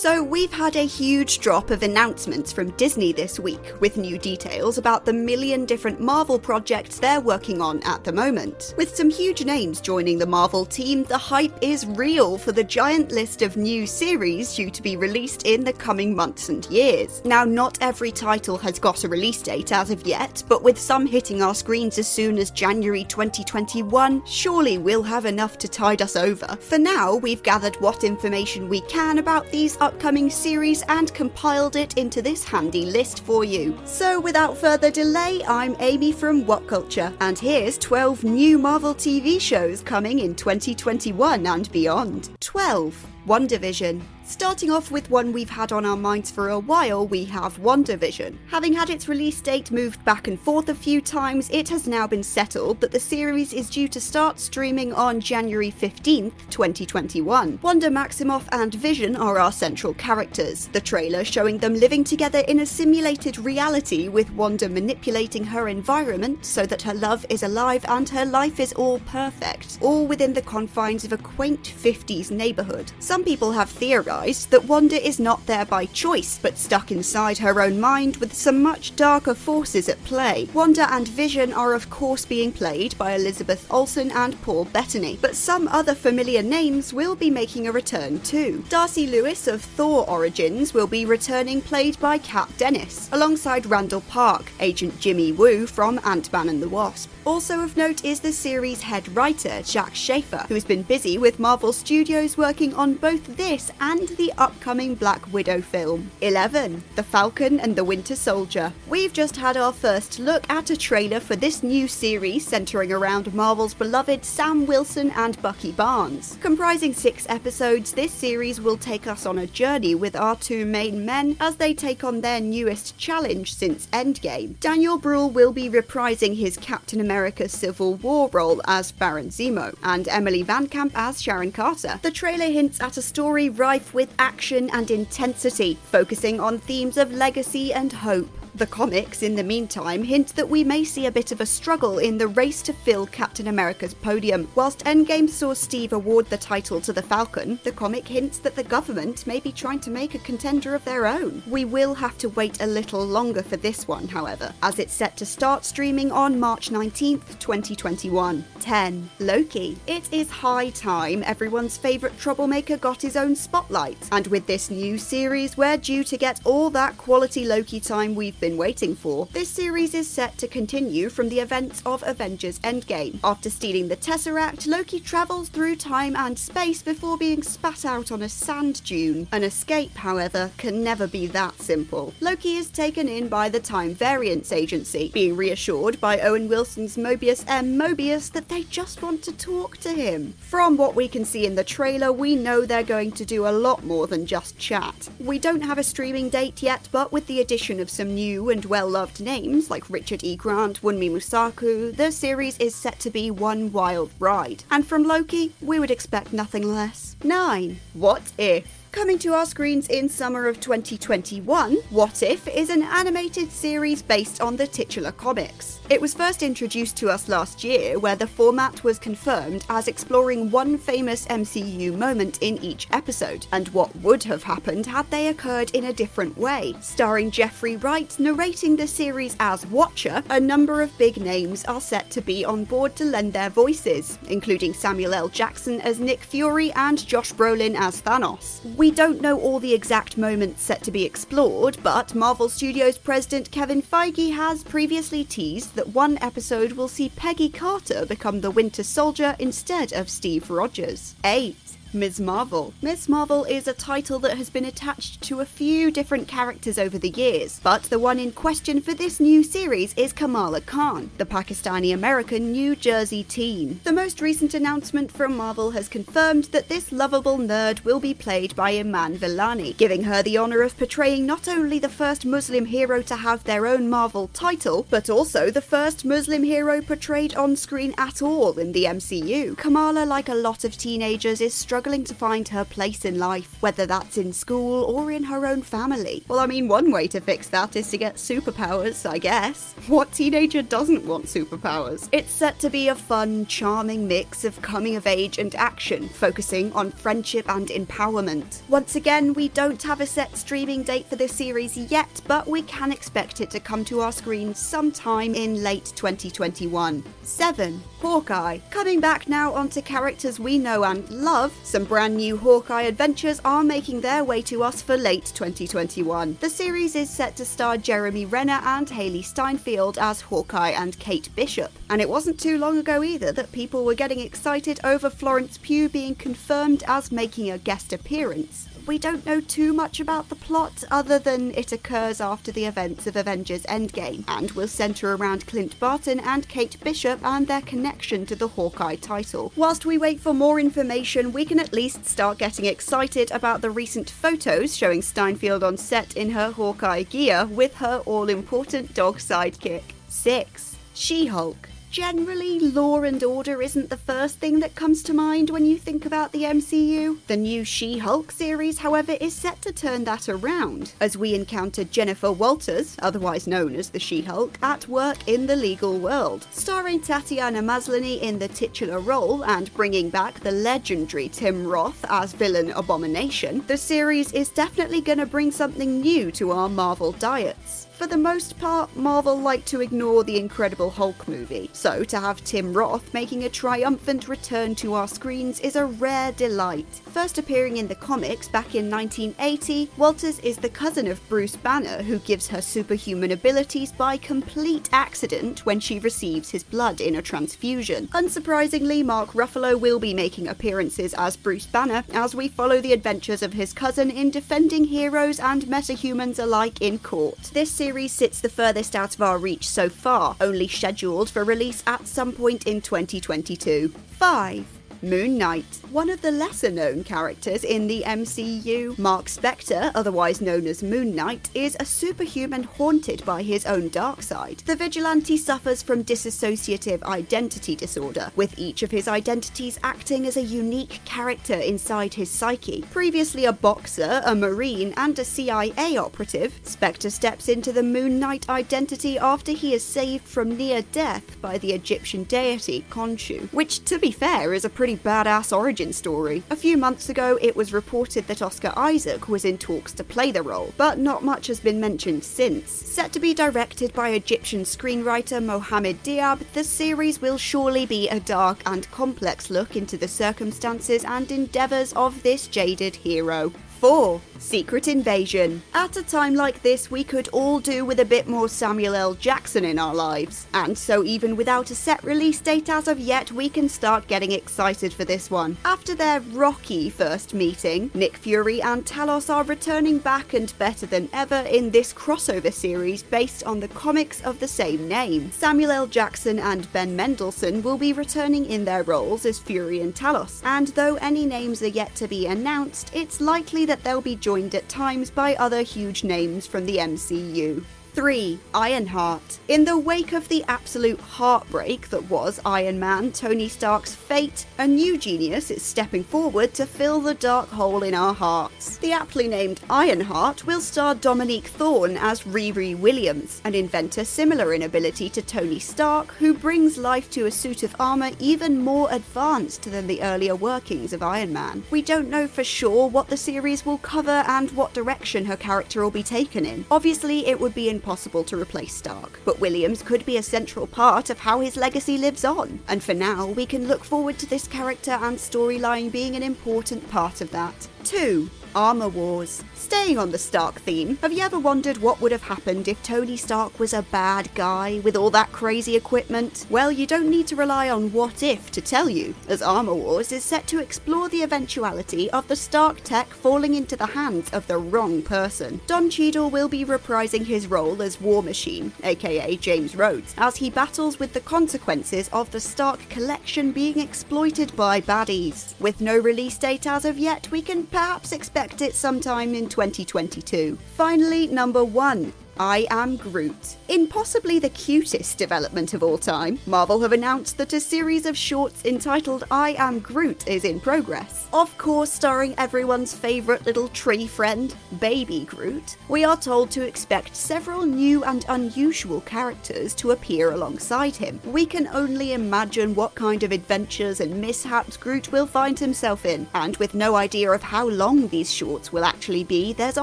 So, we've had a huge drop of announcements from Disney this week, with new details about the million different Marvel projects they're working on at the moment. With some huge names joining the Marvel team, the hype is real for the giant list of new series due to be released in the coming months and years. Now, not every title has got a release date as of yet, but with some hitting our screens as soon as January 2021, surely we'll have enough to tide us over. For now, we've gathered what information we can about these upcoming series and compiled it into this handy list for you. So, without further delay, I'm Amy from What Culture, and here's 12 new Marvel TV shows coming in 2021 and beyond. 12. WandaVision. Starting off with one we've had on our minds for a while, we have WandaVision. Having had its release date moved back and forth a few times, it has now been settled that the series is due to start streaming on January 15th, 2021. Wanda Maximoff and Vision are our central characters, the trailer showing them living together in a simulated reality with Wanda manipulating her environment so that her love is alive and her life is all perfect, all within the confines of a quaint 50s neighbourhood. Some people have theorised that Wanda is not there by choice, but stuck inside her own mind with some much darker forces at play. Wanda and Vision are, of course, being played by Elizabeth Olsen and Paul Bettany, but some other familiar names will be making a return too. Darcy Lewis of Thor Origins will be returning, played by Kat Dennings, alongside Randall Park, Agent Jimmy Woo from Ant Man and the Wasp. Also of note is the series' head writer, Jac Schaeffer, who's been busy with Marvel Studios working on both this and the upcoming Black Widow film. 11. The Falcon and the Winter Soldier. We've just had our first look at a trailer for this new series centering around Marvel's beloved Sam Wilson and Bucky Barnes. Comprising six episodes, this series will take us on a journey with our two main men as they take on their newest challenge since Endgame. Daniel Bruhl will be reprising his Captain America Civil War role as Baron Zemo, and Emily Van Camp as Sharon Carter. The trailer hints at a story rife with action and intensity, focusing on themes of legacy and hope. The comics, in the meantime, hint that we may see a bit of a struggle in the race to fill Captain America's podium. Whilst Endgame saw Steve award the title to the Falcon, the comic hints that the government may be trying to make a contender of their own. We will have to wait a little longer for this one, however, as it's set to start streaming on March 19th, 2021. 10. Loki. It is high time everyone's favourite troublemaker got his own spotlight, and with this new series, we're due to get all that quality Loki time we've been waiting for. This series is set to continue from the events of Avengers Endgame. After stealing the Tesseract, Loki travels through time and space before being spat out on a sand dune. An escape, however, can never be that simple. Loki is taken in by the Time Variance Agency, being reassured by Owen Wilson's Mobius M. Mobius that they just want to talk to him. From what we can see in the trailer, we know they're going to do a lot more than just chat. We don't have a streaming date yet, but with the addition of some new and well loved names like Richard E. Grant, Wunmi Mosaku, the series is set to be one wild ride. And from Loki, we would expect nothing less. 9. What if? Coming to our screens in summer of 2021, What If is an animated series based on the titular comics. It was first introduced to us last year, where the format was confirmed as exploring one famous MCU moment in each episode, and what would have happened had they occurred in a different way. Starring Jeffrey Wright narrating the series as Watcher, a number of big names are set to be on board to lend their voices, including Samuel L. Jackson as Nick Fury and Josh Brolin as Thanos. We don't know all the exact moments set to be explored, but Marvel Studios president Kevin Feige has previously teased that one episode will see Peggy Carter become the Winter Soldier instead of Steve Rogers. 8. Ms. Marvel. Ms. Marvel is a title that has been attached to a few different characters over the years, but the one in question for this new series is Kamala Khan, the Pakistani American New Jersey teen. The most recent announcement from Marvel has confirmed that this lovable nerd will be played by Iman Vellani, giving her the honour of portraying not only the first Muslim hero to have their own Marvel title, but also the first Muslim hero portrayed on screen at all in the MCU. Kamala, like a lot of teenagers, is struggling struggling to find her place in life, whether that's in school or in her own family. Well, I mean, one way to fix that is to get superpowers, I guess. What teenager doesn't want superpowers? It's set to be a fun, charming mix of coming of age and action, focusing on friendship and empowerment. Once again, we don't have a set streaming date for this series yet, but we can expect it to come to our screens sometime in late 2021. 7. Hawkeye. Coming back now onto characters we know and love, some brand new Hawkeye adventures are making their way to us for late 2021. The series is set to star Jeremy Renner and Hailee Steinfeld as Hawkeye and Kate Bishop. And it wasn't too long ago either that people were getting excited over Florence Pugh being confirmed as making a guest appearance we don't know too much about the plot other than it occurs after the events of Avengers Endgame and will centre around Clint Barton and Kate Bishop and their connection to the Hawkeye title. Whilst we wait for more information, we can at least start getting excited about the recent photos showing Steinfeld on set in her Hawkeye gear with her all important dog sidekick. 6. She Hulk. Generally, law and order isn't the first thing that comes to mind when you think about the MCU. The new She Hulk series, however, is set to turn that around, as we encounter Jennifer Walters, otherwise known as the She Hulk, at work in the legal world. Starring Tatiana Maslany in the titular role and bringing back the legendary Tim Roth as villain Abomination, the series is definitely going to bring something new to our Marvel diets. For the most part, Marvel like to ignore the Incredible Hulk movie, so to have Tim Roth making a triumphant return to our screens is a rare delight. First appearing in the comics back in 1980, Walters is the cousin of Bruce Banner who gives her superhuman abilities by complete accident when she receives his blood in a transfusion. Unsurprisingly, Mark Ruffalo will be making appearances as Bruce Banner as we follow the adventures of his cousin in defending heroes and metahumans alike in court. This series sits the furthest out of our reach so far, only scheduled for release at some point in 2022. 5. Moon Knight, one of the lesser known characters in the MCU. Mark Spector, otherwise known as Moon Knight, is a superhuman haunted by his own dark side. The vigilante suffers from dissociative identity disorder, with each of his identities acting as a unique character inside his psyche. Previously a boxer, a marine, and a CIA operative, Spector steps into the Moon Knight identity after he is saved from near death by the Egyptian deity Khonshu, which, to be fair, is a pretty pretty badass origin story. A few months ago, it was reported that Oscar Isaac was in talks to play the role, but not much has been mentioned since. Set to be directed by Egyptian screenwriter Mohamed Diab, the series will surely be a dark and complex look into the circumstances and endeavours of this jaded hero. 4. Secret Invasion. At a time like this, we could all do with a bit more Samuel L. Jackson in our lives. And so, even without a set release date as of yet, we can start getting excited for this one. After their rocky first meeting, Nick Fury and Talos are returning back and better than ever in this crossover series based on the comics of the same name. Samuel L. Jackson and Ben Mendelsohn will be returning in their roles as Fury and Talos. And though any names are yet to be announced, it's likely that they'll be joined at times by other huge names from the MCU. 3. Ironheart. In the wake of the absolute heartbreak that was Iron Man, Tony Stark's fate, a new genius is stepping forward to fill the dark hole in our hearts. The aptly named Ironheart will star Dominique Thorne as Riri Williams, an inventor similar in ability to Tony Stark, who brings life to a suit of armor even more advanced than the earlier workings of Iron Man. We don't know for sure what the series will cover and what direction her character will be taken in. Obviously, it would be impossible to replace Stark, but Williams could be a central part of how his legacy lives on. And for now, we can look forward to this character and storyline being an important part of that. 2. Armor Wars. Staying on the Stark theme, have you ever wondered what would have happened if Tony Stark was a bad guy with all that crazy equipment? Well, you don't need to rely on what if to tell you, as Armor Wars is set to explore the eventuality of the Stark tech falling into the hands of the wrong person. Don Cheadle will be reprising his role as War Machine, aka James Rhodes, as he battles with the consequences of the Stark collection being exploited by baddies. With no release date as of yet, we can perhaps expect it sometime in 2022. Finally, number one. I Am Groot. In possibly the cutest development of all time, Marvel have announced that a series of shorts entitled I Am Groot is in progress. Of course, starring everyone's favourite little tree friend, Baby Groot. We are told to expect several new and unusual characters to appear alongside him. We can only imagine what kind of adventures and mishaps Groot will find himself in, and with no idea of how long these shorts will actually be, there's a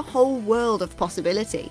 whole world of possibility.